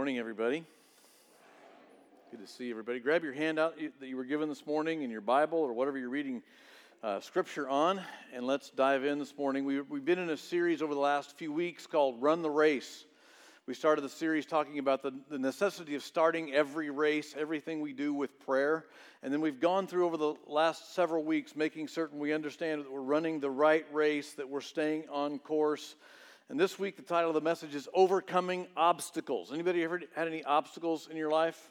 morning, everybody. Good to see everybody. Grab your handout that you were given this morning in your Bible or whatever you're reading uh, scripture on, and let's dive in this morning. We, we've been in a series over the last few weeks called Run the Race. We started the series talking about the, the necessity of starting every race, everything we do with prayer. And then we've gone through over the last several weeks making certain we understand that we're running the right race, that we're staying on course and this week, the title of the message is Overcoming Obstacles. Anybody ever had any obstacles in your life?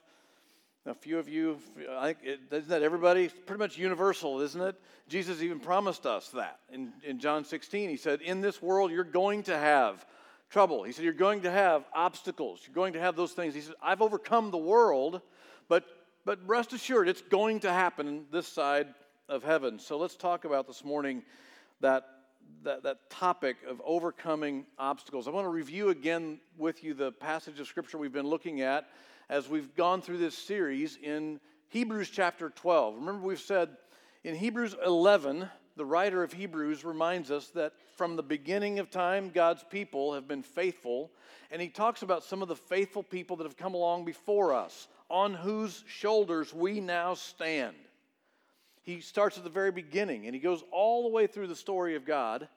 A few of you, I think, it, isn't that everybody? It's pretty much universal, isn't it? Jesus even promised us that in, in John 16. He said, In this world, you're going to have trouble. He said, You're going to have obstacles. You're going to have those things. He said, I've overcome the world, but, but rest assured, it's going to happen this side of heaven. So let's talk about this morning that that, that topic of overcoming obstacles. I want to review again with you the passage of Scripture we've been looking at as we've gone through this series in Hebrews chapter 12. Remember, we've said in Hebrews 11, the writer of Hebrews reminds us that from the beginning of time, God's people have been faithful. And he talks about some of the faithful people that have come along before us, on whose shoulders we now stand he starts at the very beginning and he goes all the way through the story of God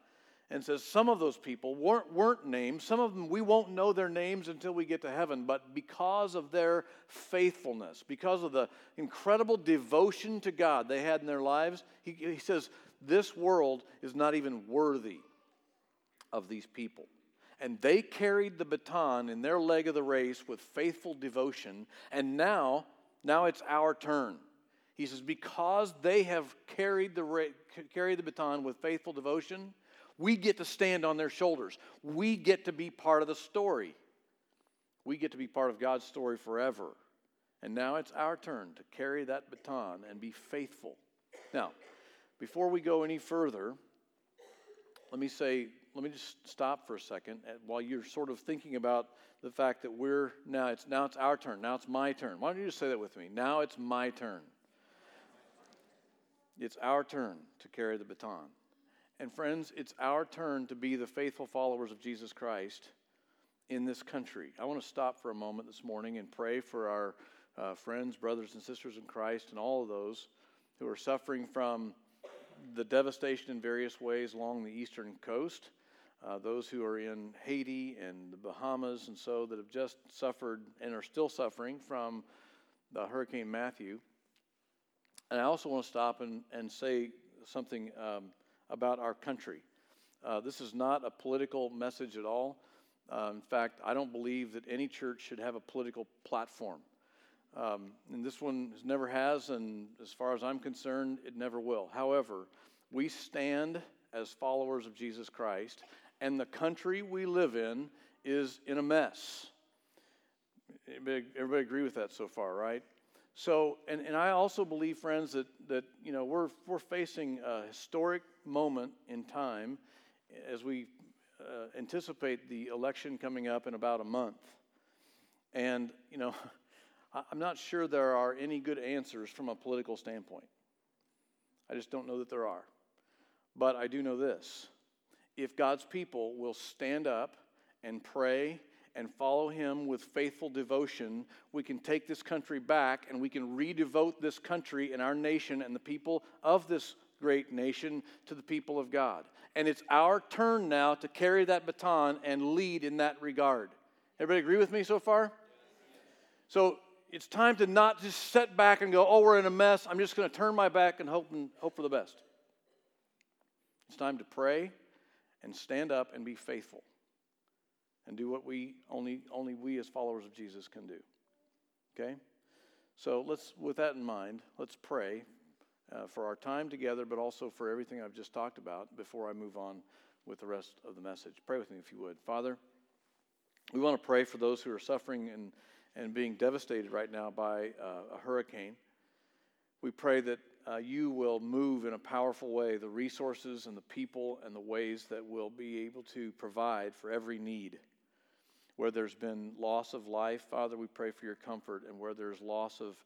and says some of those people weren't, weren't named. Some of them we won't know their names until we get to heaven, but because of their faithfulness, because of the incredible devotion to God they had in their lives, he, he says, This world is not even worthy of these people. And they carried the baton in their leg of the race with faithful devotion, and now, now it's our turn. He says, because they have carried the, carried the baton with faithful devotion, we get to stand on their shoulders. We get to be part of the story. We get to be part of God's story forever. And now it's our turn to carry that baton and be faithful. Now, before we go any further, let me say, let me just stop for a second while you're sort of thinking about the fact that we're now it's now it's our turn. Now it's my turn. Why don't you just say that with me? Now it's my turn. It's our turn to carry the baton. And friends, it's our turn to be the faithful followers of Jesus Christ in this country. I want to stop for a moment this morning and pray for our uh, friends, brothers, and sisters in Christ, and all of those who are suffering from the devastation in various ways along the eastern coast. Uh, those who are in Haiti and the Bahamas and so that have just suffered and are still suffering from the Hurricane Matthew. And I also want to stop and, and say something um, about our country. Uh, this is not a political message at all. Uh, in fact, I don't believe that any church should have a political platform. Um, and this one never has, and as far as I'm concerned, it never will. However, we stand as followers of Jesus Christ, and the country we live in is in a mess. Everybody, everybody agree with that so far, right? So, and, and I also believe, friends, that, that you know, we're, we're facing a historic moment in time as we uh, anticipate the election coming up in about a month. And, you know, I'm not sure there are any good answers from a political standpoint. I just don't know that there are. But I do know this if God's people will stand up and pray and follow him with faithful devotion, we can take this country back and we can redevote this country and our nation and the people of this great nation to the people of God. And it's our turn now to carry that baton and lead in that regard. Everybody agree with me so far? So it's time to not just set back and go, oh, we're in a mess. I'm just going to turn my back and hope, and hope for the best. It's time to pray and stand up and be faithful and do what we only only we as followers of Jesus can do. Okay? So let's with that in mind, let's pray uh, for our time together, but also for everything I've just talked about before I move on with the rest of the message. Pray with me if you would. Father, we want to pray for those who are suffering and, and being devastated right now by uh, a hurricane. We pray that uh, you will move in a powerful way the resources and the people and the ways that will be able to provide for every need where there's been loss of life, Father, we pray for your comfort. And where there's loss of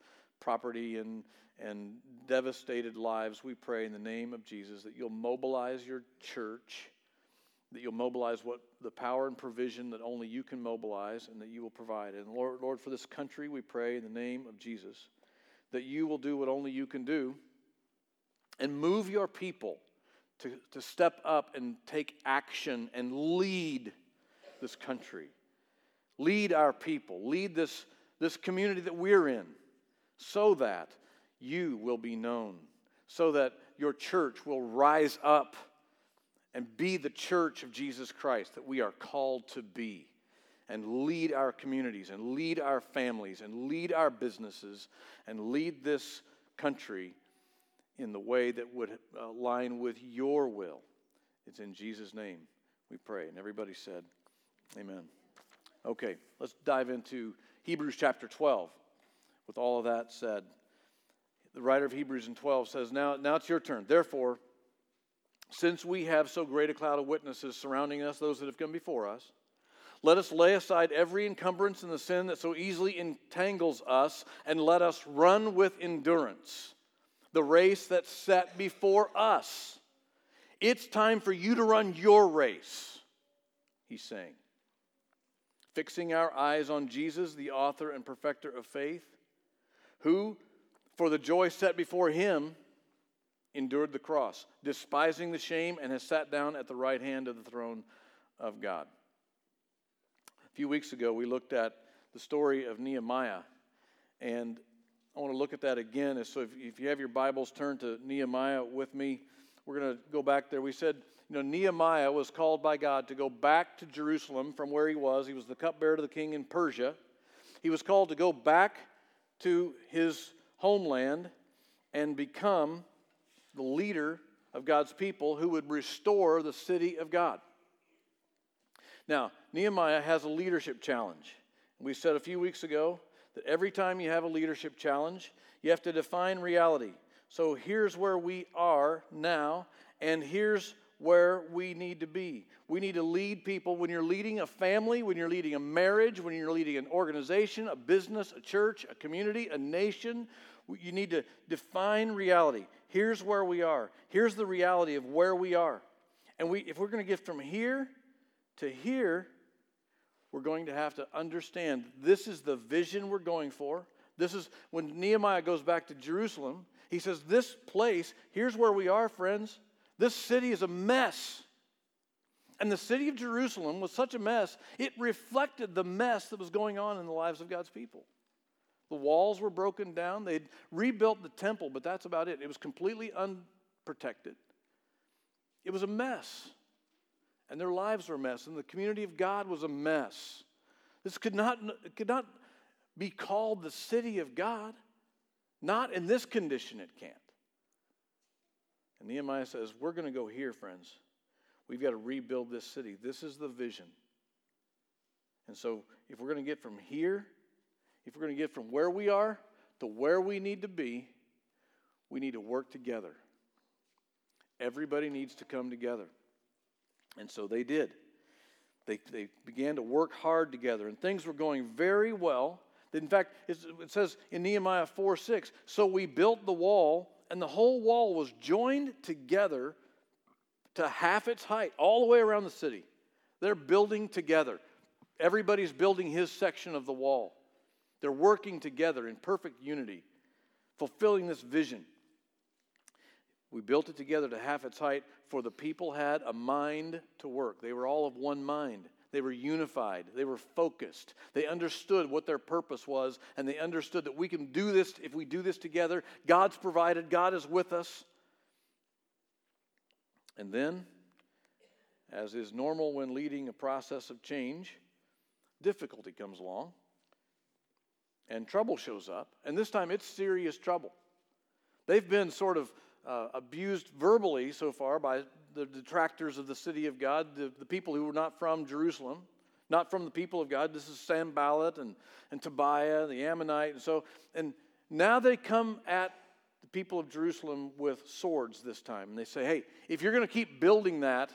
property and, and devastated lives, we pray in the name of Jesus that you'll mobilize your church that you'll mobilize what the power and provision that only you can mobilize and that you will provide. And Lord, Lord, for this country, we pray in the name of Jesus that you will do what only you can do and move your people to, to step up and take action and lead this country. Lead our people, lead this, this community that we're in, so that you will be known, so that your church will rise up and be the church of Jesus Christ that we are called to be and lead our communities and lead our families and lead our businesses and lead this country in the way that would uh, align with your will. It's in Jesus' name we pray. And everybody said, Amen. Okay, let's dive into Hebrews chapter 12. With all of that said, the writer of Hebrews in 12 says, Now, now it's your turn. Therefore, since we have so great a cloud of witnesses surrounding us, those that have come before us, let us lay aside every encumbrance and the sin that so easily entangles us, and let us run with endurance the race that's set before us. It's time for you to run your race, he's saying. Fixing our eyes on Jesus, the author and perfecter of faith, who, for the joy set before him, endured the cross, despising the shame, and has sat down at the right hand of the throne of God. A few weeks ago, we looked at the story of Nehemiah, and I want to look at that again. So if, you have your Bibles, turn to Nehemiah with me. We're going to go back there. We said, you know, Nehemiah was called by God to go back to Jerusalem from where he was. He was the cupbearer to the king in Persia. He was called to go back to his homeland and become the leader of God's people who would restore the city of God. Now, Nehemiah has a leadership challenge. We said a few weeks ago that every time you have a leadership challenge, you have to define reality. So here's where we are now, and here's where we need to be. We need to lead people. When you're leading a family, when you're leading a marriage, when you're leading an organization, a business, a church, a community, a nation, you need to define reality. Here's where we are. Here's the reality of where we are. And we, if we're going to get from here to here, we're going to have to understand this is the vision we're going for. This is when Nehemiah goes back to Jerusalem, he says, This place, here's where we are, friends. This city is a mess. And the city of Jerusalem was such a mess, it reflected the mess that was going on in the lives of God's people. The walls were broken down. They'd rebuilt the temple, but that's about it. It was completely unprotected. It was a mess. And their lives were a mess. And the community of God was a mess. This could not, could not be called the city of God. Not in this condition, it can't. And Nehemiah says, We're going to go here, friends. We've got to rebuild this city. This is the vision. And so, if we're going to get from here if we're going to get from where we are to where we need to be, we need to work together. Everybody needs to come together. And so they did. They, they began to work hard together, and things were going very well. In fact, it says in Nehemiah 4 6, so we built the wall, and the whole wall was joined together to half its height, all the way around the city. They're building together. Everybody's building his section of the wall. They're working together in perfect unity, fulfilling this vision. We built it together to half its height, for the people had a mind to work. They were all of one mind. They were unified. They were focused. They understood what their purpose was, and they understood that we can do this if we do this together. God's provided, God is with us. And then, as is normal when leading a process of change, difficulty comes along and trouble shows up, and this time it's serious trouble. They've been sort of uh, abused verbally so far by the detractors of the city of God, the, the people who were not from Jerusalem, not from the people of God. This is Sanballat and, and Tobiah, the Ammonite, and so, and now they come at the people of Jerusalem with swords this time. And they say, hey, if you're going to keep building that,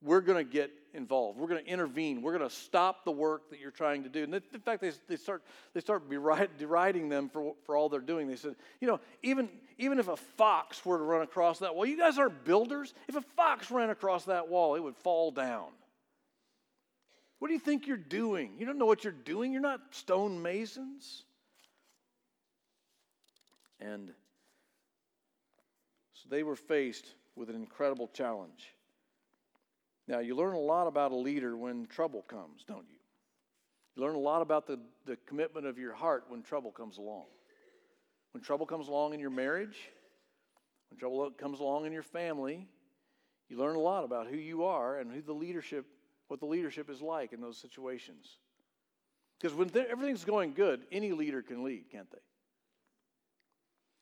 we're going to get involved. We're going to intervene. We're going to stop the work that you're trying to do. And in fact, they, they start, they start deriding them for, for all they're doing. They said, you know, even, even if a fox were to run across that wall, you guys aren't builders. If a fox ran across that wall, it would fall down. What do you think you're doing? You don't know what you're doing. You're not stone masons. And so they were faced with an incredible challenge. Now, you learn a lot about a leader when trouble comes, don't you? You learn a lot about the, the commitment of your heart when trouble comes along. When trouble comes along in your marriage, when trouble comes along in your family, you learn a lot about who you are and who the leadership, what the leadership is like in those situations. Because when th- everything's going good, any leader can lead, can't they?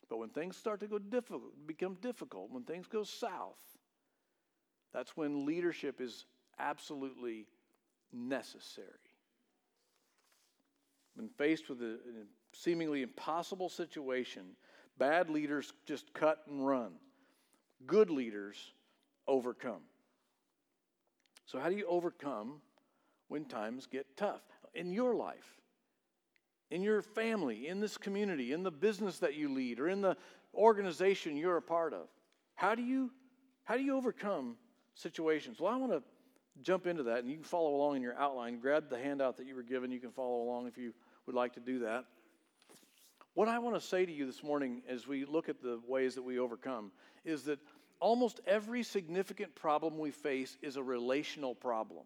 But when things start to go difficult, become difficult, when things go south, that's when leadership is absolutely necessary. When faced with a, seemingly impossible situation, bad leaders just cut and run. Good leaders overcome. So, how do you overcome when times get tough in your life, in your family, in this community, in the business that you lead, or in the organization you're a part of? How do you, how do you overcome situations. Well, I want to jump into that, and you can follow along in your outline. Grab the handout that you were given. You can follow along if you would like to do that. What I want to say to you this morning as we look at the ways that we overcome is that almost every significant problem we face is a relational problem.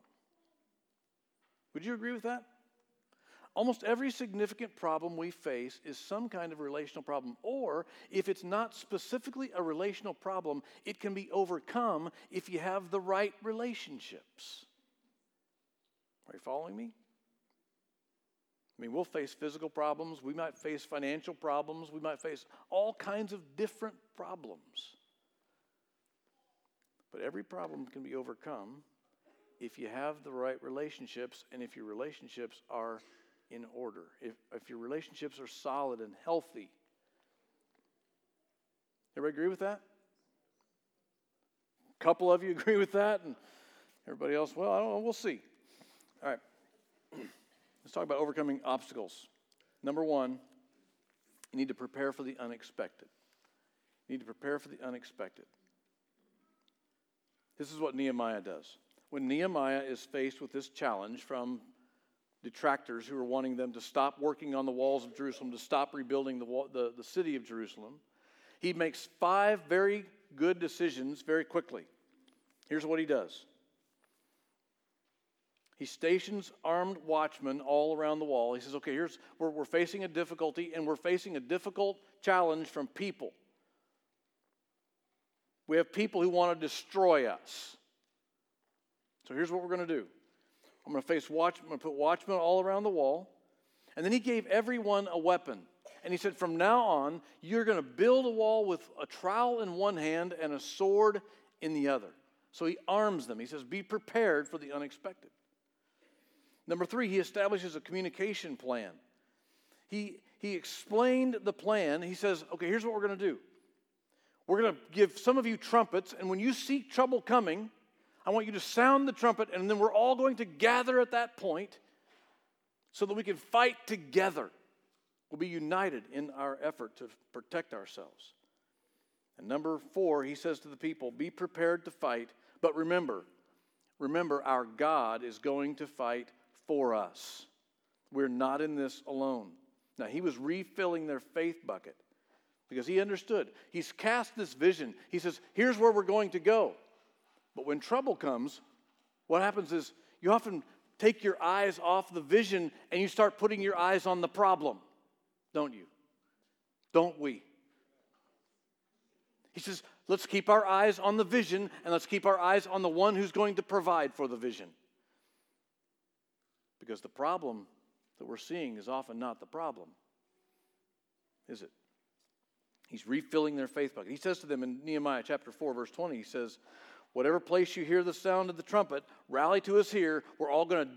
Would you agree with that? Almost every significant problem we face is some kind of relational problem. Or if it's not specifically a relational problem, it can be overcome if you have the right relationships. Are you following me? I mean, we'll face physical problems, we might face financial problems, we might face all kinds of different problems. But every problem can be overcome if you have the right relationships and if your relationships are in order, if, if your relationships are solid and healthy. Everybody agree with that? A couple of you agree with that, and everybody else, well, I don't know, we'll see. All right. Let's talk about overcoming obstacles. Number one, you need to prepare for the unexpected. You need to prepare for the unexpected. This is what Nehemiah does. When Nehemiah is faced with this challenge from detractors who are wanting them to stop working on the walls of Jerusalem, to stop rebuilding the, the, the city of Jerusalem. He makes five very good decisions very quickly. Here's what he does he stations armed watchmen all around the wall. He says, okay, here's, we're, we're facing a difficulty, and we're facing a difficult challenge from people. We have people who want to destroy us. So here's what we're going to do I'm going to face watch, I'm going to put watchmen all around the wall. And then he gave everyone a weapon. And he said, From now on, you're going to build a wall with a trowel in one hand and a sword in the other. So he arms them. He says, Be prepared for the unexpected. Number three, he establishes a communication plan. He, he explained the plan. He says, Okay, here's what we're going to do. We're going to give some of you trumpets, and when you see trouble coming, I want you to sound the trumpet, and then we're all going to gather at that point so that we can fight together. We'll be united in our effort to protect ourselves. And number four, he says to the people, Be prepared to fight, but remember, remember, our God is going to fight for us. We're not in this alone. Now, he was refilling their faith bucket because he understood. He's cast this vision. He says, Here's where we're going to go. But when trouble comes, what happens is you often take your eyes off the vision and you start putting your eyes on the problem, don't you? Don't we? He says, let's keep our eyes on the vision and let's keep our eyes on the one who's going to provide for the vision. Because the problem that we're seeing is often not the problem, is it? He's refilling their faith bucket. He says to them in Nehemiah chapter 4, verse 20, he says, Whatever place you hear the sound of the trumpet, rally to us here. We're all going to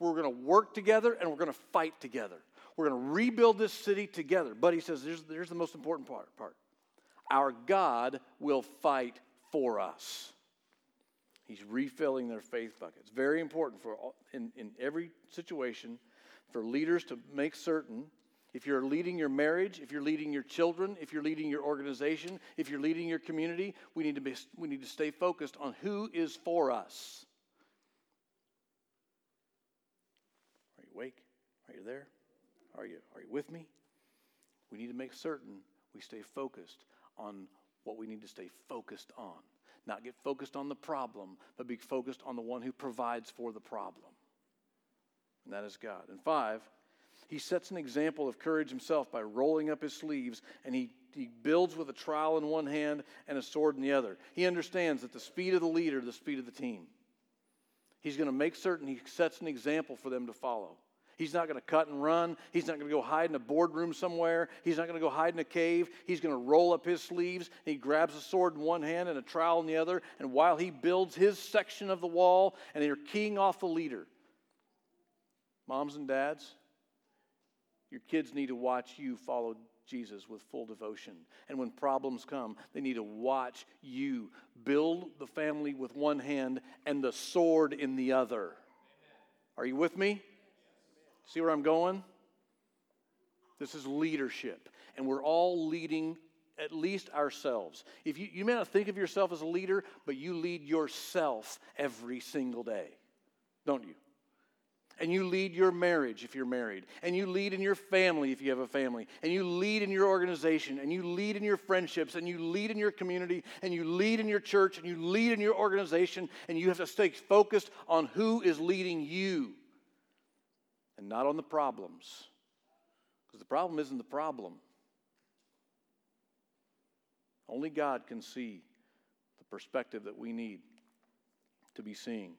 we're going to work together and we're going to fight together. We're going to rebuild this city together. But he says, there's, there's the most important part, part. Our God will fight for us. He's refilling their faith bucket. It's very important for all, in, in every situation for leaders to make certain if you're leading your marriage, if you're leading your children, if you're leading your organization, if you're leading your community, we need to, be, we need to stay focused on who is for us. Are you awake? Are you there? Are you, are you with me? We need to make certain we stay focused on what we need to stay focused on. Not get focused on the problem, but be focused on the one who provides for the problem. And that is God. And five, he sets an example of courage himself by rolling up his sleeves and he, he builds with a trowel in one hand and a sword in the other. He understands that the speed of the leader, the speed of the team. He's going to make certain he sets an example for them to follow. He's not going to cut and run. He's not going to go hide in a boardroom somewhere. He's not going to go hide in a cave. He's going to roll up his sleeves. he grabs a sword in one hand and a trowel in the other. And while he builds his section of the wall, and they're keying off the leader, moms and dads, your kids need to watch you follow Jesus with full devotion. And when problems come, they need to watch you build the family with one hand and the sword in the other. Are you with me? See where I'm going? This is leadership. And we're all leading at least ourselves. If you, you may not think of yourself as a leader, but you lead yourself every single day, don't you? And you lead your marriage if you're married, and you lead in your family if you have a family, and you lead in your organization, and you lead in your friendships, and you lead in your community, and you lead in your church, and you lead in your organization, and you have to stay focused on who is leading you and not on the problems. Because the problem isn't the problem. Only God can see the perspective that we need to be seeing.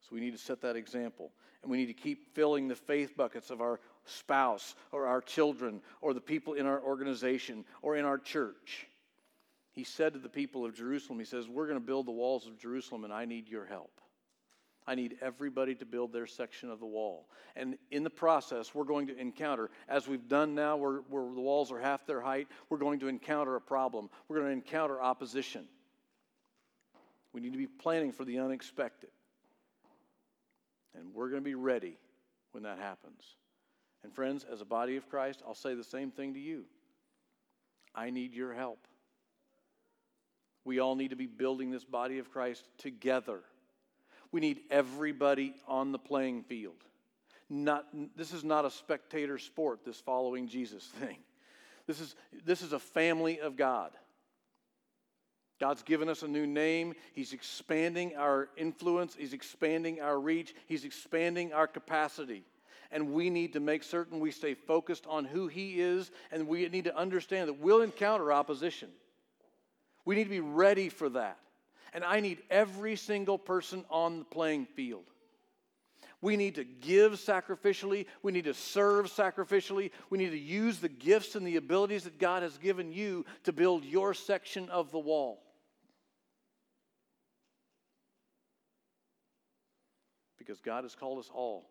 So we need to set that example. And we need to keep filling the faith buckets of our spouse or our children or the people in our organization or in our church. He said to the people of Jerusalem, He says, We're going to build the walls of Jerusalem and I need your help. I need everybody to build their section of the wall. And in the process, we're going to encounter, as we've done now, where, where the walls are half their height, we're going to encounter a problem. We're going to encounter opposition. We need to be planning for the unexpected. And we're going to be ready when that happens. And friends, as a body of Christ, I'll say the same thing to you. I need your help. We all need to be building this body of Christ together. We need everybody on the playing field. Not, this is not a spectator sport, this following Jesus thing. This is, this is a family of God. God's given us a new name. He's expanding our influence, He's expanding our reach, He's expanding our capacity. And we need to make certain we stay focused on who He is, and we need to understand that we'll encounter opposition. We need to be ready for that. And I need every single person on the playing field. We need to give sacrificially. We need to serve sacrificially. We need to use the gifts and the abilities that God has given you to build your section of the wall. Because God has called us all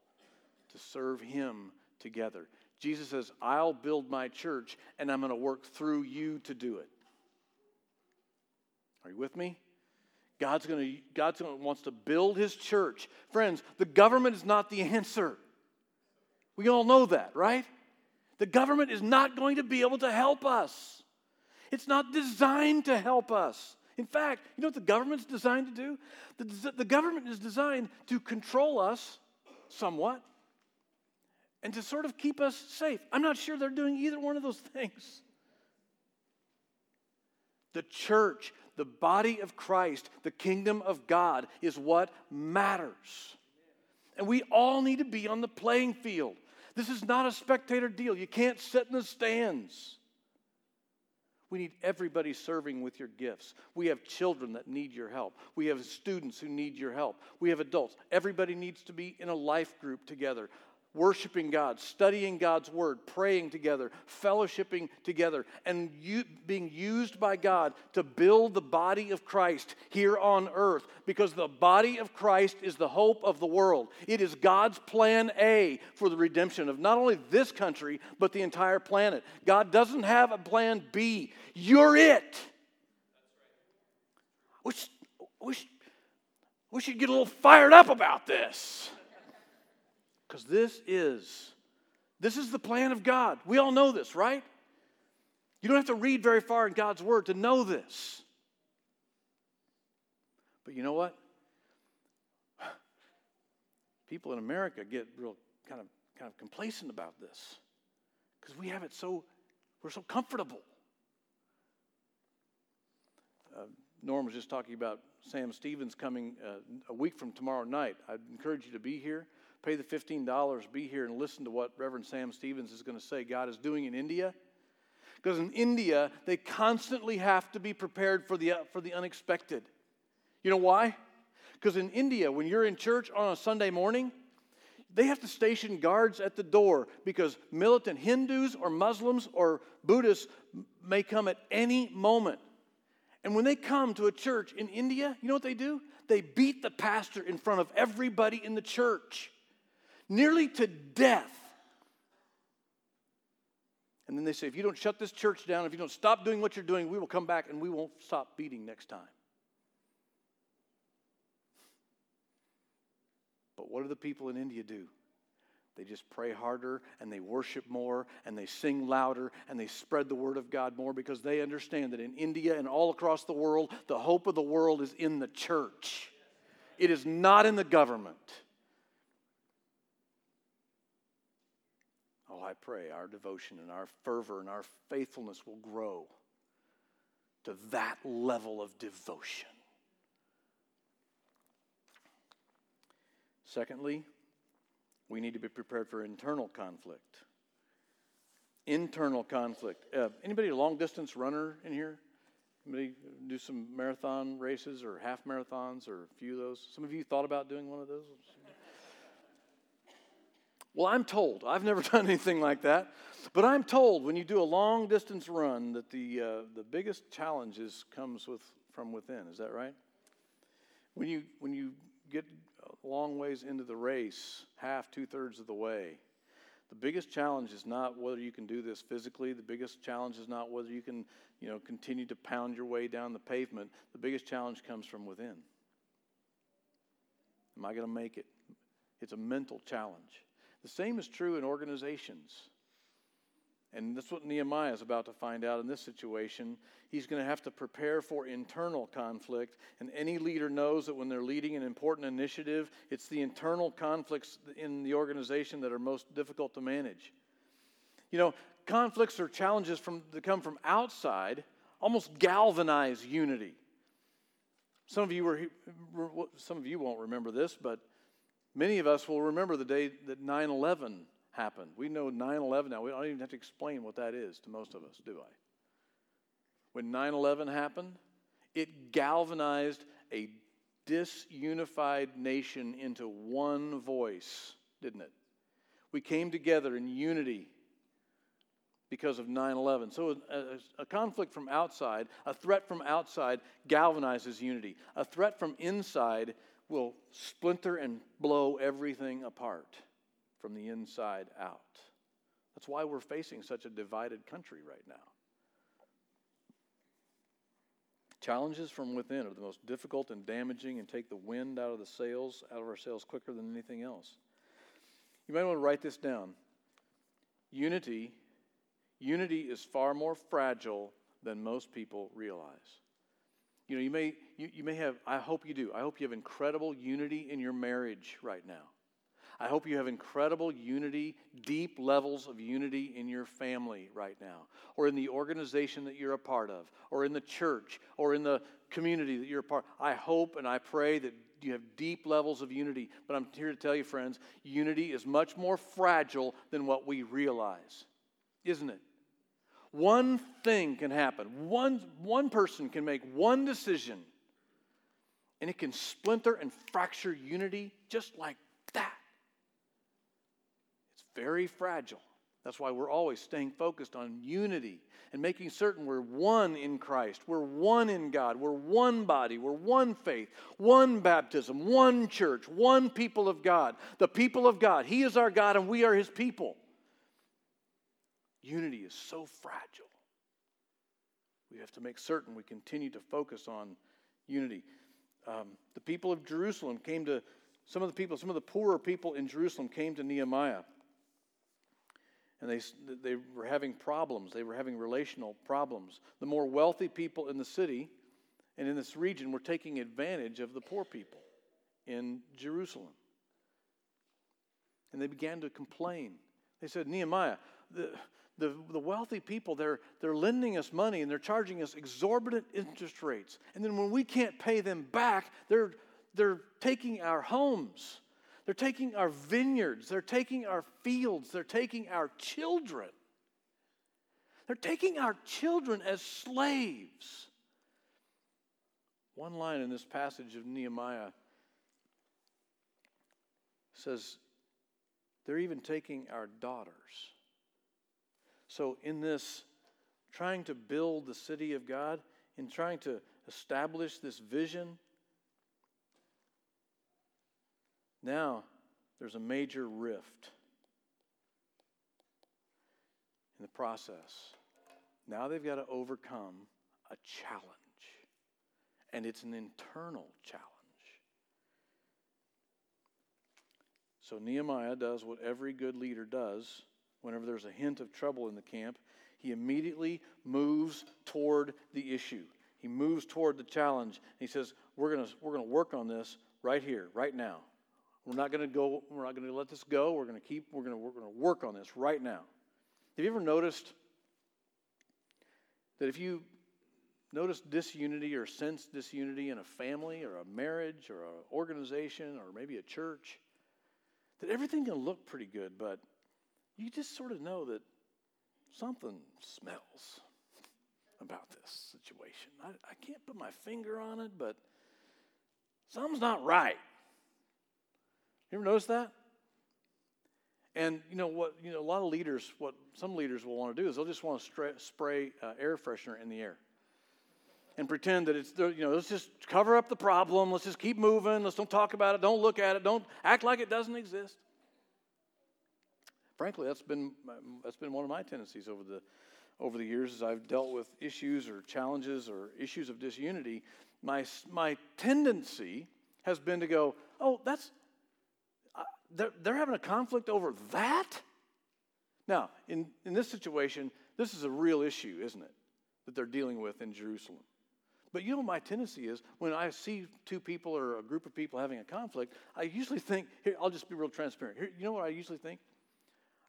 to serve Him together. Jesus says, I'll build my church and I'm going to work through you to do it. Are you with me? God's going to God's going to wants to build his church. Friends, the government is not the answer. We all know that, right? The government is not going to be able to help us. It's not designed to help us. In fact, you know what the government's designed to do? The, the government is designed to control us somewhat and to sort of keep us safe. I'm not sure they're doing either one of those things. The church, the body of Christ, the kingdom of God is what matters. And we all need to be on the playing field. This is not a spectator deal. You can't sit in the stands. We need everybody serving with your gifts. We have children that need your help. We have students who need your help. We have adults. Everybody needs to be in a life group together worshiping God, studying God's word, praying together, fellowshipping together, and you, being used by God to build the body of Christ here on earth because the body of Christ is the hope of the world. It is God's plan A for the redemption of not only this country, but the entire planet. God doesn't have a plan B. You're it. Which, which We should get a little fired up about this. Because this is this is the plan of God. We all know this, right? You don't have to read very far in God's word to know this. But you know what? People in America get real kind of kind of complacent about this because we have it so we're so comfortable. Uh, Norm was just talking about Sam Stevens coming uh, a week from tomorrow night. I'd encourage you to be here. Pay the $15, be here, and listen to what Reverend Sam Stevens is going to say God is doing in India. Because in India, they constantly have to be prepared for the, uh, for the unexpected. You know why? Because in India, when you're in church on a Sunday morning, they have to station guards at the door because militant Hindus or Muslims or Buddhists may come at any moment. And when they come to a church in India, you know what they do? They beat the pastor in front of everybody in the church, nearly to death. And then they say, if you don't shut this church down, if you don't stop doing what you're doing, we will come back and we won't stop beating next time. But what do the people in India do? They just pray harder and they worship more and they sing louder and they spread the word of God more because they understand that in India and all across the world, the hope of the world is in the church. It is not in the government. I pray our devotion and our fervor and our faithfulness will grow to that level of devotion. Secondly, we need to be prepared for internal conflict. Internal conflict. Uh, anybody a long distance runner in here? Anybody do some marathon races or half marathons or a few of those? Some of you thought about doing one of those? Well, I'm told, I've never done anything like that, but I'm told when you do a long distance run that the, uh, the biggest challenge is, comes with, from within. Is that right? When you, when you get a long ways into the race, half, two thirds of the way. The biggest challenge is not whether you can do this physically. The biggest challenge is not whether you can, you know, continue to pound your way down the pavement. The biggest challenge comes from within. Am I going to make it? It's a mental challenge. The same is true in organizations. And that's what Nehemiah is about to find out in this situation. He's going to have to prepare for internal conflict. And any leader knows that when they're leading an important initiative, it's the internal conflicts in the organization that are most difficult to manage. You know, conflicts or challenges from, that come from outside almost galvanize unity. Some of you were, some of you won't remember this, but many of us will remember the day that 9 11 happened. We know 9 11 now. We don't even have to explain what that is to most of us, do I? When 9 11 happened, it galvanized a disunified nation into one voice, didn't it? We came together in unity because of 9 11. So, a, a, conflict from outside, a threat from outside, galvanizes unity. A threat from inside will splinter and blow everything apart from the inside out. That's why we're facing such a divided country right now. Challenges from within are the most difficult and damaging and take the wind out of the sails, out of our sails quicker than anything else. You might want to write this down. Unity, unity is far more fragile than most people realize. You know, you may you, you may have I hope you do. I hope you have incredible unity in your marriage right now. I hope you have incredible unity, deep levels of unity in your family right now, or in the organization that you're a part of, or in the church, or in the community that you're a part I hope and I pray that you have deep levels of unity. But I'm here to tell you, friends, unity is much more fragile than what we realize, isn't it? One thing can happen. One, one person can make one decision, and it can splinter and fracture unity just like that It's very fragile. That's why we're always staying focused on unity and making certain we're one in Christ. We're one in God. We're one body. We're one faith, one baptism, one church, one people of God. The people of God. He is our God and we are His people. Unity is so fragile. We have to make certain we continue to focus on unity. um, the people of Jerusalem came to, some of the people, some of the poorer people in Jerusalem came to Nehemiah. And they, they were having problems. They were having relational problems. The more wealthy people in the city and in this region were taking advantage of the poor people in Jerusalem. And they began to complain. They said, Nehemiah, the, the, the wealthy people, they're, they're lending us money and they're charging us exorbitant interest rates. And then when we can't pay them back, they're, they're taking our homes, they're taking our vineyards, they're taking our fields, they're taking our children. They're taking our children as slaves. One line in this passage of Nehemiah says, they're even taking our daughters. So, in this trying to build the city of God, in trying to establish this vision, now there's a major rift in the process. Now they've got to overcome a challenge, and it's an internal challenge. So Nehemiah does what every good leader does whenever there's a hint of trouble in the camp. He immediately moves toward the issue. He moves toward the challenge. He says, "We're going we're to work on this right here, right now. We're not going to go. We're not going to let this go. We're going to keep. We're going to work on this right now." Have you ever noticed that if you notice disunity or sense disunity in a family or a marriage or an organization or maybe a church, that everything can look pretty good, but you just sort of know that something smells about this situation. I, I can't put my finger on it, but something's not right. You ever notice that? And you know what? You know a lot of leaders. What some leaders will want to do is they'll just want to spray, spray uh, air freshener in the air and pretend that it's, you know, let's just cover up the problem. Let's just keep moving. Let's don't talk about it. Don't look at it. Don't act like it doesn't exist. Frankly, that's been, that's been one of my tendencies over the, over the years as I've dealt with issues or challenges or issues of disunity. My, my tendency has been to go, oh, that's, uh, they're, they're having a conflict over that? Now, in, in this situation, this is a real issue, isn't it, that they're dealing with in Jerusalem. But you know, my tendency is when I see two people or a group of people having a conflict, I usually think, here, I'll just be real transparent. Here, you know what I usually think?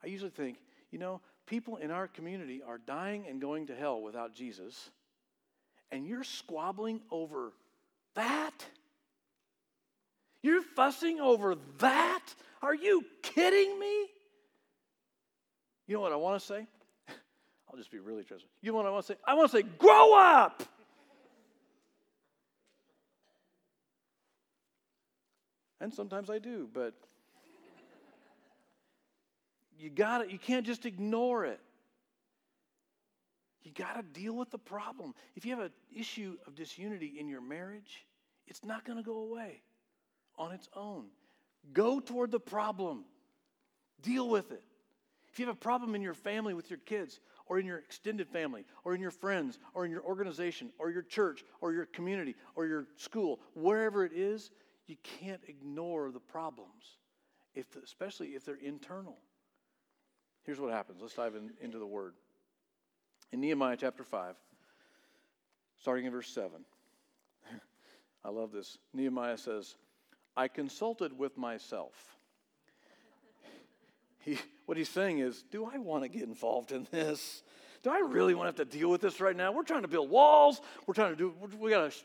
I usually think, you know, people in our community are dying and going to hell without Jesus, and you're squabbling over that? You're fussing over that? Are you kidding me? You know what I want to say? I'll just be really transparent. You know what I want to say? I want to say, grow up! And sometimes I do, but you got it. You can't just ignore it. You got to deal with the problem. If you have an issue of disunity in your marriage, it's not going to go away on its own. Go toward the problem, deal with it. If you have a problem in your family with your kids, or in your extended family, or in your friends, or in your organization, or your church, or your community, or your school, wherever it is, you can't ignore the problems, if, especially if they're internal. Here's what happens. Let's dive in, into the word. In Nehemiah chapter 5, starting in verse 7, I love this. Nehemiah says, I consulted with myself. He, what he's saying is, Do I want to get involved in this? Do I really want to have to deal with this right now? We're trying to build walls. We're trying to do, we got a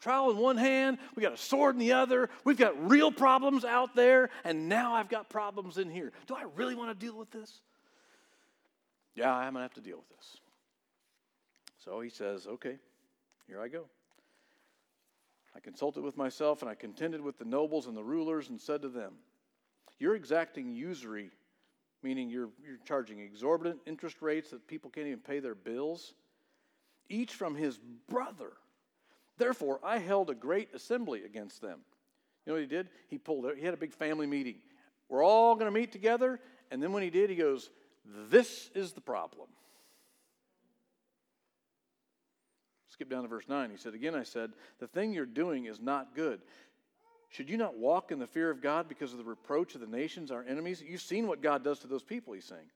trowel in one hand. We got a sword in the other. We've got real problems out there. And now I've got problems in here. Do I really want to deal with this? Yeah, I'm going to have to deal with this. So he says, Okay, here I go. I consulted with myself and I contended with the nobles and the rulers and said to them, You're exacting usury meaning you're, you're charging exorbitant interest rates that people can't even pay their bills, each from his brother. Therefore, I held a great assembly against them. You know what he did? He pulled it, he had a big family meeting. We're all going to meet together. And then when he did, he goes, This is the problem. Skip down to verse 9. He said, Again, I said, The thing you're doing is not good. Should you not walk in the fear of God because of the reproach of the nations, our enemies? You've seen what God does to those people, he's saying.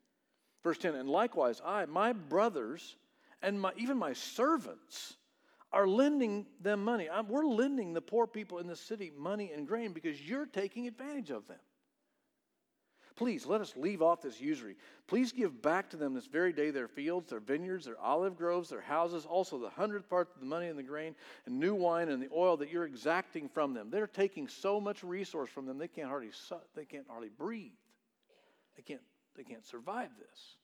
Verse 10 And likewise, I, my brothers, and my, even my servants are lending them money. I'm, we're lending the poor people in the city money and grain because you're taking advantage of them. Please let us leave off this usury. Please give back to them this very day their fields, their vineyards, their olive groves, their houses, also the hundredth part of the money and the grain, and new wine and the oil that you're exacting from them. They're taking so much resource from them they can't hardly they can't hardly breathe. They can't they can't survive this.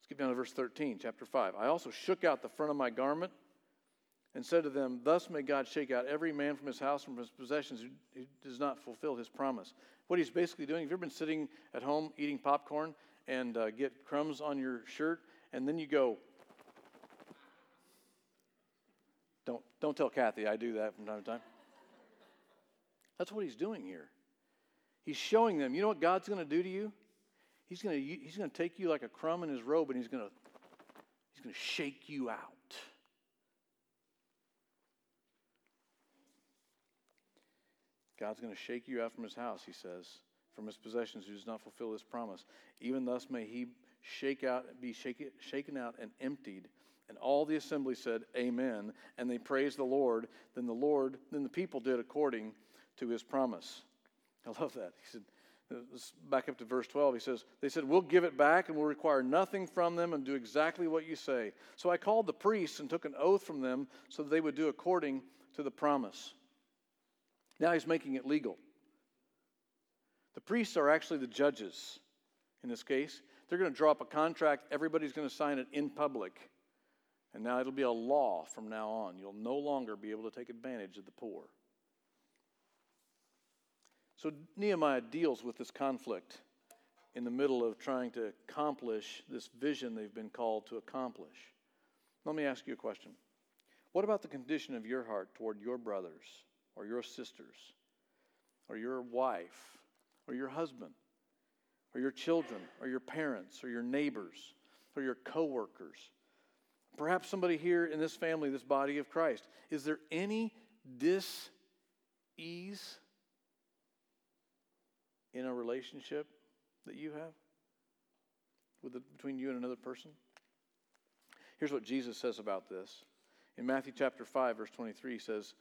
Skip down to verse 13, chapter 5. I also shook out the front of my garment and said to them, Thus may God shake out every man from his house, and from his possessions, who, does not fulfill his promise. What he's basically doing, have you ever been sitting at home eating popcorn and uh, get crumbs on your shirt, and then you go, don't, don't tell Kathy, I do that from time to time. That's what he's doing here. He's showing them, you know what God's going to do to you? He's going to, he's going to take you like a crumb in his robe and he's going to, he's going to shake you out. God's going to shake you out from his house, he says, from his possessions, who does not fulfill his promise. Even thus may he shake out, be shake, shaken out and emptied. And all the assembly said, Amen. And they praised the Lord. Then the Lord, then the people did according to his promise. I love that. He said, back up to verse 12. He says, They said, We'll give it back and we'll require nothing from them and do exactly what you say. So I called the priests and took an oath from them so that they would do according to the promise. Now he's making it legal. The priests are actually the judges in this case. They're going to draw up a contract, everybody's going to sign it in public. And now it'll be a law from now on. You'll no longer be able to take advantage of the poor. So Nehemiah deals with this conflict in the middle of trying to accomplish this vision they've been called to accomplish. Let me ask you a question. What about the condition of your heart toward your brothers? Or your sisters or your wife or your husband or your children or your parents or your neighbors or your coworkers. Perhaps somebody here in this family, this body of Christ. Is there any dis ease in a relationship that you have with the, between you and another person? Here's what Jesus says about this. In Matthew chapter 5, verse 23, he says,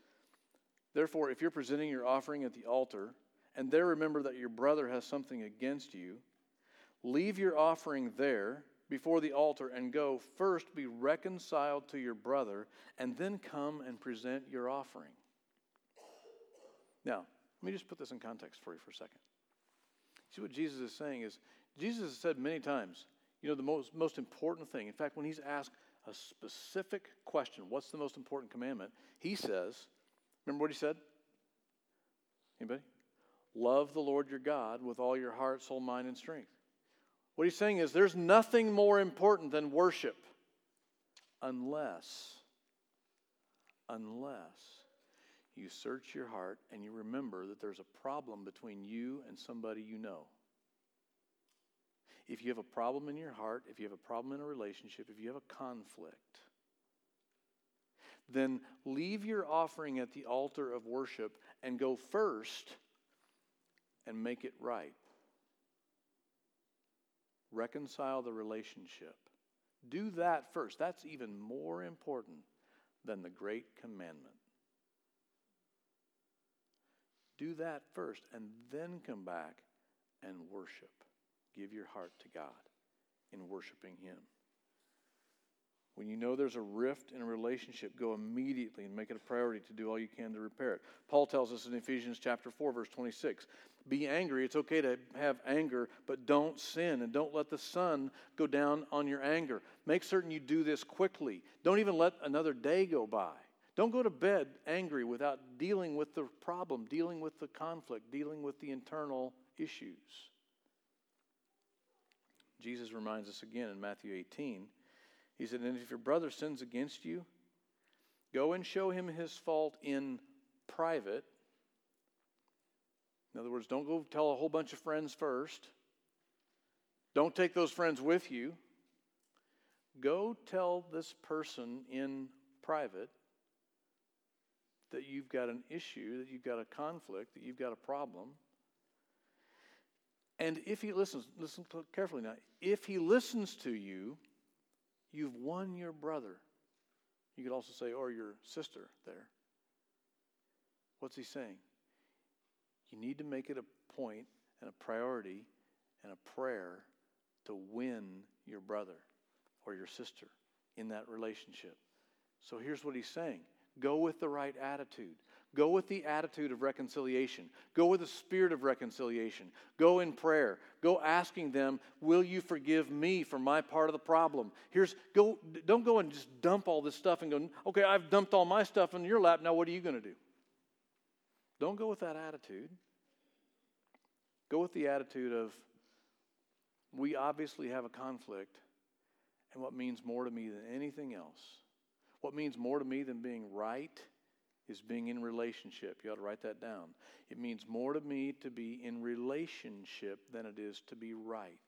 Therefore, if you're presenting your offering at the altar, and there remember that your brother has something against you, leave your offering there before the altar and go first be reconciled to your brother, and then come and present your offering. Now, let me just put this in context for you for a second. See what Jesus is saying is Jesus has said many times, you know, the most, most important thing. In fact, when he's asked a specific question, what's the most important commandment? He says, Remember what he said? Anybody? Love the Lord your God with all your heart, soul, mind, and strength. What he's saying is there's nothing more important than worship unless, unless you search your heart and you remember that there's a problem between you and somebody you know. If you have a problem in your heart, if you have a problem in a relationship, if you have a conflict, then leave your offering at the altar of worship and go first and make it right. Reconcile the relationship. Do that first. That's even more important than the great commandment. Do that first and then come back and worship. Give your heart to God in worshiping Him. When you know there's a rift in a relationship, go immediately and make it a priority to do all you can to repair it. Paul tells us in Ephesians chapter 4 verse 26, be angry. It's okay to have anger, but don't sin and don't let the sun go down on your anger. Make certain you do this quickly. Don't even let another day go by. Don't go to bed angry without dealing with the problem, dealing with the conflict, dealing with the internal issues. Jesus reminds us again in Matthew 18 he said, And if your brother sins against you, go and show him his fault in private. In other words, don't go tell a whole bunch of friends first. Don't take those friends with you. Go tell this person in private that you've got an issue, that you've got a conflict, that you've got a problem. And if he listens, listen carefully now. If he listens to you, you've won your brother. You could also say, or your sister there. What's he saying? You need to make it a point and a priority and a prayer to win your brother or your sister in that relationship. So here's what he's saying go with the right attitude. Go with the attitude of reconciliation. Go with the spirit of reconciliation. Go in prayer. Go asking them, "Will you forgive me for my part of the problem?" Here's go don't go and just dump all this stuff and go, "Okay, I've dumped all my stuff in your lap. Now what are you going to do?" Don't go with that attitude. Go with the attitude of we obviously have a conflict and what means more to me than anything else. What means more to me than being right is being in relationship. You ought to write that down. It means more to me to be in relationship than it is to be right.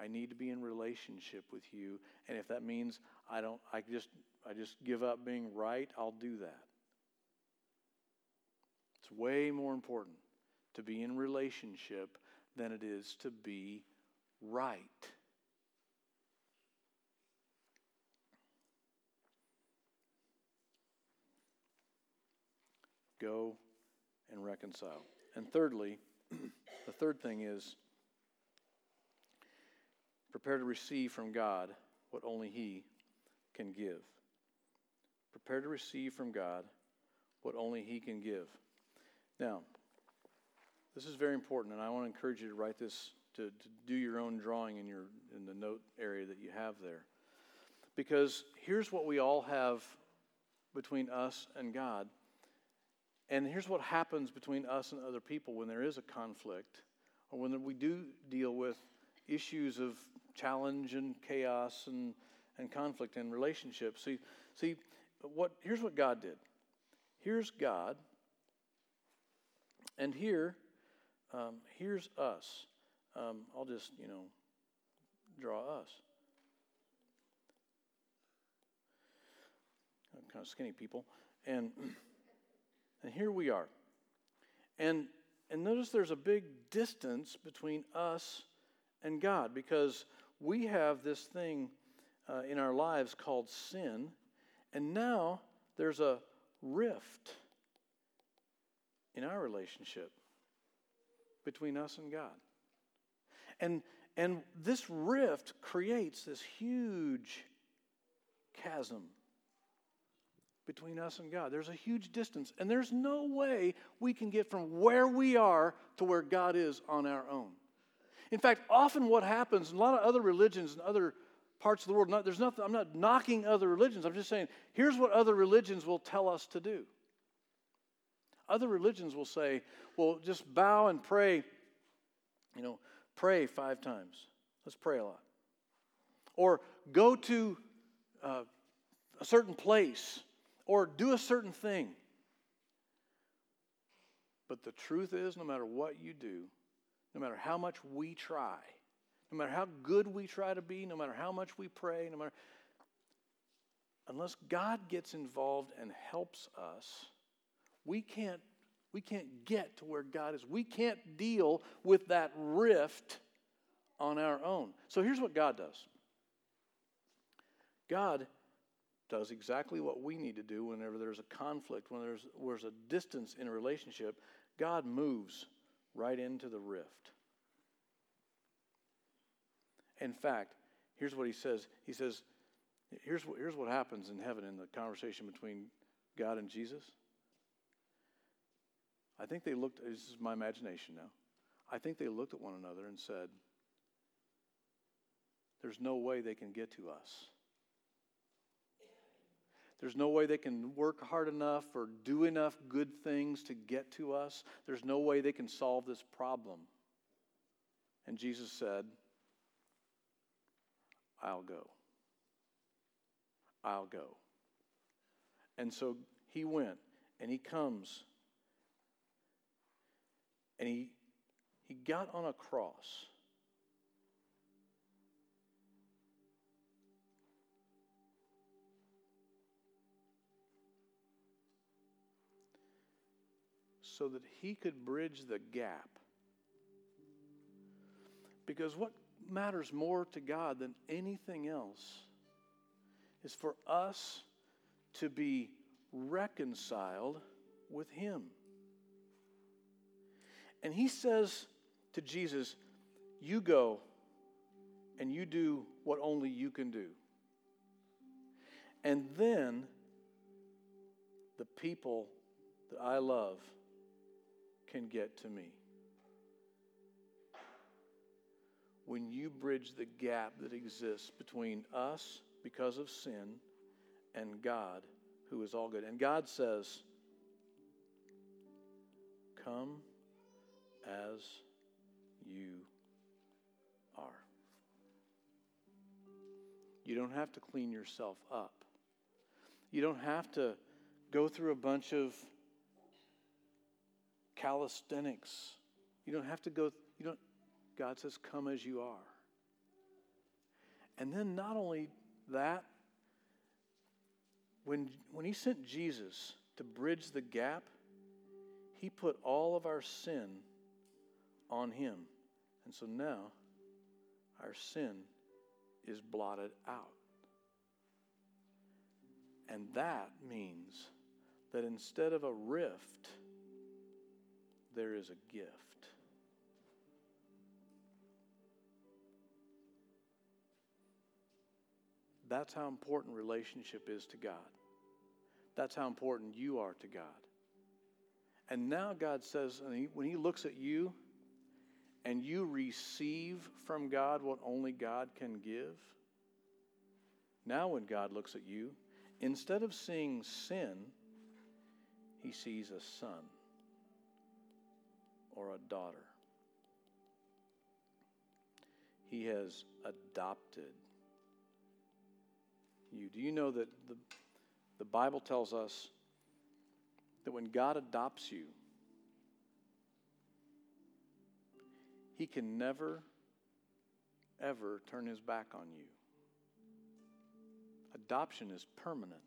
I need to be in relationship with you, and if that means I don't I just I just give up being right, I'll do that. It's way more important to be in relationship than it is to be right. Go and reconcile. And thirdly, the third thing is prepare to receive from God what only He can give. Prepare to receive from God what only He can give. Now, this is very important, and I want to encourage you to write this, to, to do your own drawing in, your, in the note area that you have there. Because here's what we all have between us and God and here's what happens between us and other people when there is a conflict or when we do deal with issues of challenge and chaos and, and conflict in relationships. See, see what, here's what God did. Here's God, and here, um, here's us. Um, I'll just, you know, draw us. I'm kind of skinny people. And And here we are. And, and notice there's a big distance between us and God because we have this thing uh, in our lives called sin. And now there's a rift in our relationship between us and God. And, and this rift creates this huge chasm between us and God. There's a huge distance, and there's no way we can get from where we are to where God is on our own. In fact, often what happens in a lot of other religions and other parts of the world, not, there's nothing, I'm not knocking other religions. I'm just saying, here's what other religions will tell us to do. Other religions will say, well, just bow and pray, you know, pray five times. Let's pray a lot. Or go to uh, a certain place or do a certain thing. But the truth is, no matter what you do, no matter how much we try, no matter how good we try to be, no matter how much we pray, no matter unless God gets involved and helps us, we can't we can't get to where God is. We can't deal with that rift on our own. So here's what God does. God does exactly what we need to do whenever there's a conflict, when there's, there's a distance in a relationship. God moves right into the rift. In fact, here's what he says. He says, here's what, here's what happens in heaven in the conversation between God and Jesus. I think they looked, this is my imagination now. I think they looked at one another and said, There's no way they can get to us. There's no way they can work hard enough or do enough good things to get to us. There's no way they can solve this problem. And Jesus said, I'll go. I'll go. And so he went and he comes and he, he got on a cross. So that he could bridge the gap. Because what matters more to God than anything else is for us to be reconciled with him. And he says to Jesus, You go and you do what only you can do. And then the people that I love can get to me. When you bridge the gap that exists between us because of sin and God, who is all good. And God says, Come as you are. You don't have to clean yourself up. You don't have to go through a bunch of calisthenics. You don't have to go, you don't, God says, come as you are. And then not only that, when, when He sent Jesus to bridge the gap, He put all of our sin on Him. And so now our sin is blotted out. And that means that instead of a rift, there is a gift. That's how important relationship is to God. That's how important you are to God. And now God says, when He looks at you and you receive from God what only God can give, now when God looks at you, instead of seeing sin, He sees a son or a daughter. He has adopted you. Do you know that the, the Bible tells us that when God adopts you, He can never, ever turn His back on you. Adoption is permanent.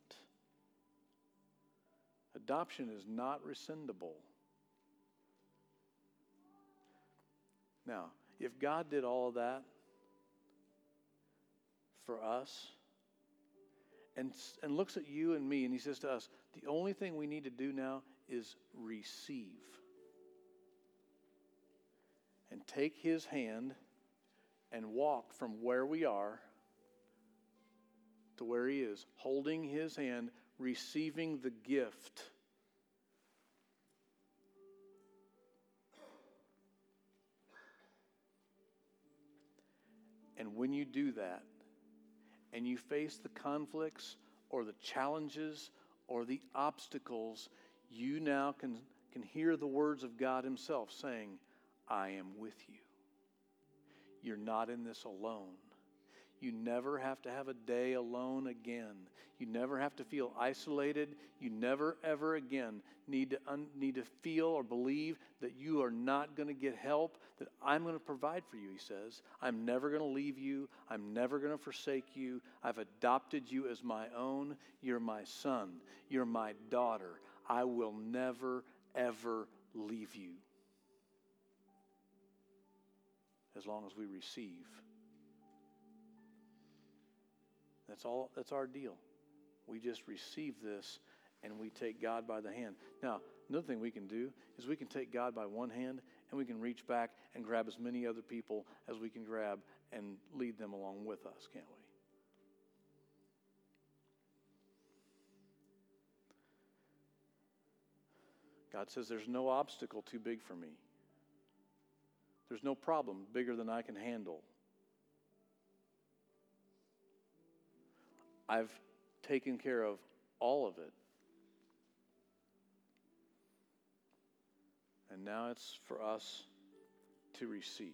Adoption is not rescindable. Now, if God did all of that for us and, and looks at you and me and he says to us, the only thing we need to do now is receive. And take his hand and walk from where we are to where he is, holding his hand, receiving the gift And when you do that, and you face the conflicts or the challenges or the obstacles, you now can, can hear the words of God Himself saying, I am with you. You're not in this alone. You never have to have a day alone again. You never have to feel isolated. You never, ever again need to, un- need to feel or believe that you are not going to get help, that I'm going to provide for you, he says. I'm never going to leave you. I'm never going to forsake you. I've adopted you as my own. You're my son. You're my daughter. I will never, ever leave you as long as we receive That's all that's our deal. We just receive this and we take God by the hand. Now, another thing we can do is we can take God by one hand and we can reach back and grab as many other people as we can grab and lead them along with us, can't we? God says there's no obstacle too big for me. There's no problem bigger than I can handle. I've taken care of all of it. And now it's for us to receive.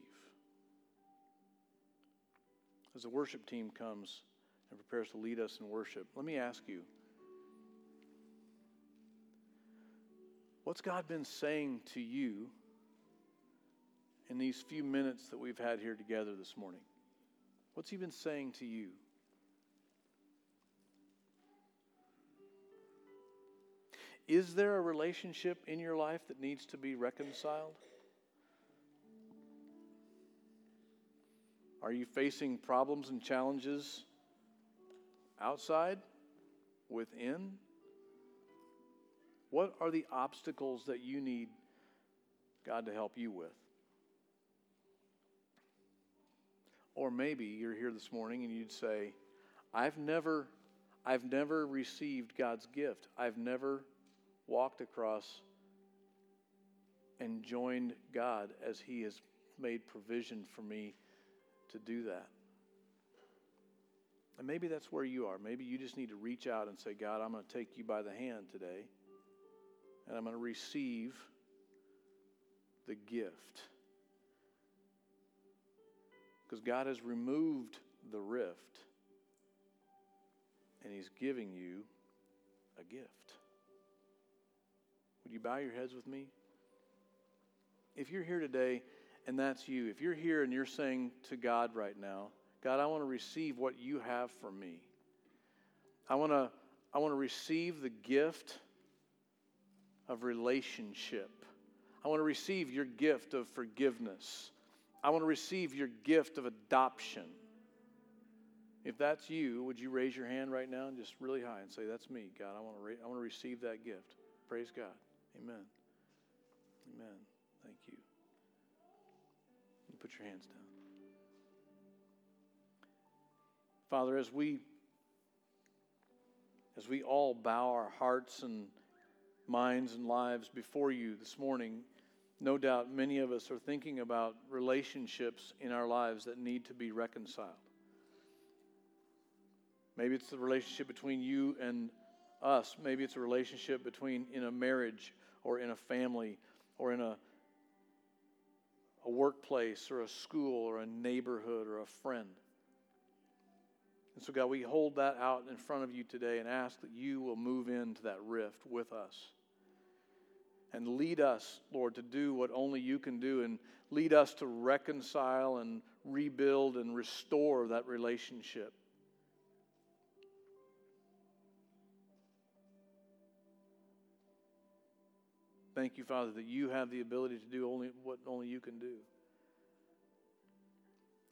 As the worship team comes and prepares to lead us in worship, let me ask you what's God been saying to you in these few minutes that we've had here together this morning? What's He been saying to you? Is there a relationship in your life that needs to be reconciled? Are you facing problems and challenges outside, within? What are the obstacles that you need God to help you with? Or maybe you're here this morning and you'd say, I've never I've never received God's gift. I've never walked across and joined God as He has made provision for me to do that. And maybe that's where you are. Maybe you just need to reach out and say, God, I'm going to take you by the hand today, and I'm going to receive the gift. Because God has removed the rift and He's giving you a gift. Would you bow your heads with me? If you're here today and that's you, if you're here and you're saying to God right now, God, I want to receive what you have for me. I want to, I want to receive the gift of relationship. I want to receive your gift of forgiveness. I want to receive your gift of adoption. If that's you, would you raise your hand right now and just really high and say, That's me, God. I want to, re- I want to receive that gift. Praise God. Amen. Amen. Thank you. you put your hands down. Father, as we as we all bow our hearts and minds and lives before you this morning, no doubt many of us are thinking about relationships in our lives that need to be reconciled. Maybe it's the relationship between you and us. Maybe it's a relationship between in a marriage or in a family or in a, a workplace or a school or a neighborhood or a friend. And so, God, we hold that out in front of you today and ask that you will move into that rift with us and lead us, Lord, to do what only you can do and lead us to reconcile and rebuild and restore that relationship. Thank you, Father, that you have the ability to do only what only you can do.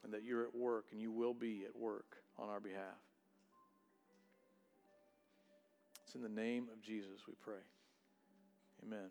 And that you're at work and you will be at work on our behalf. It's in the name of Jesus we pray. Amen.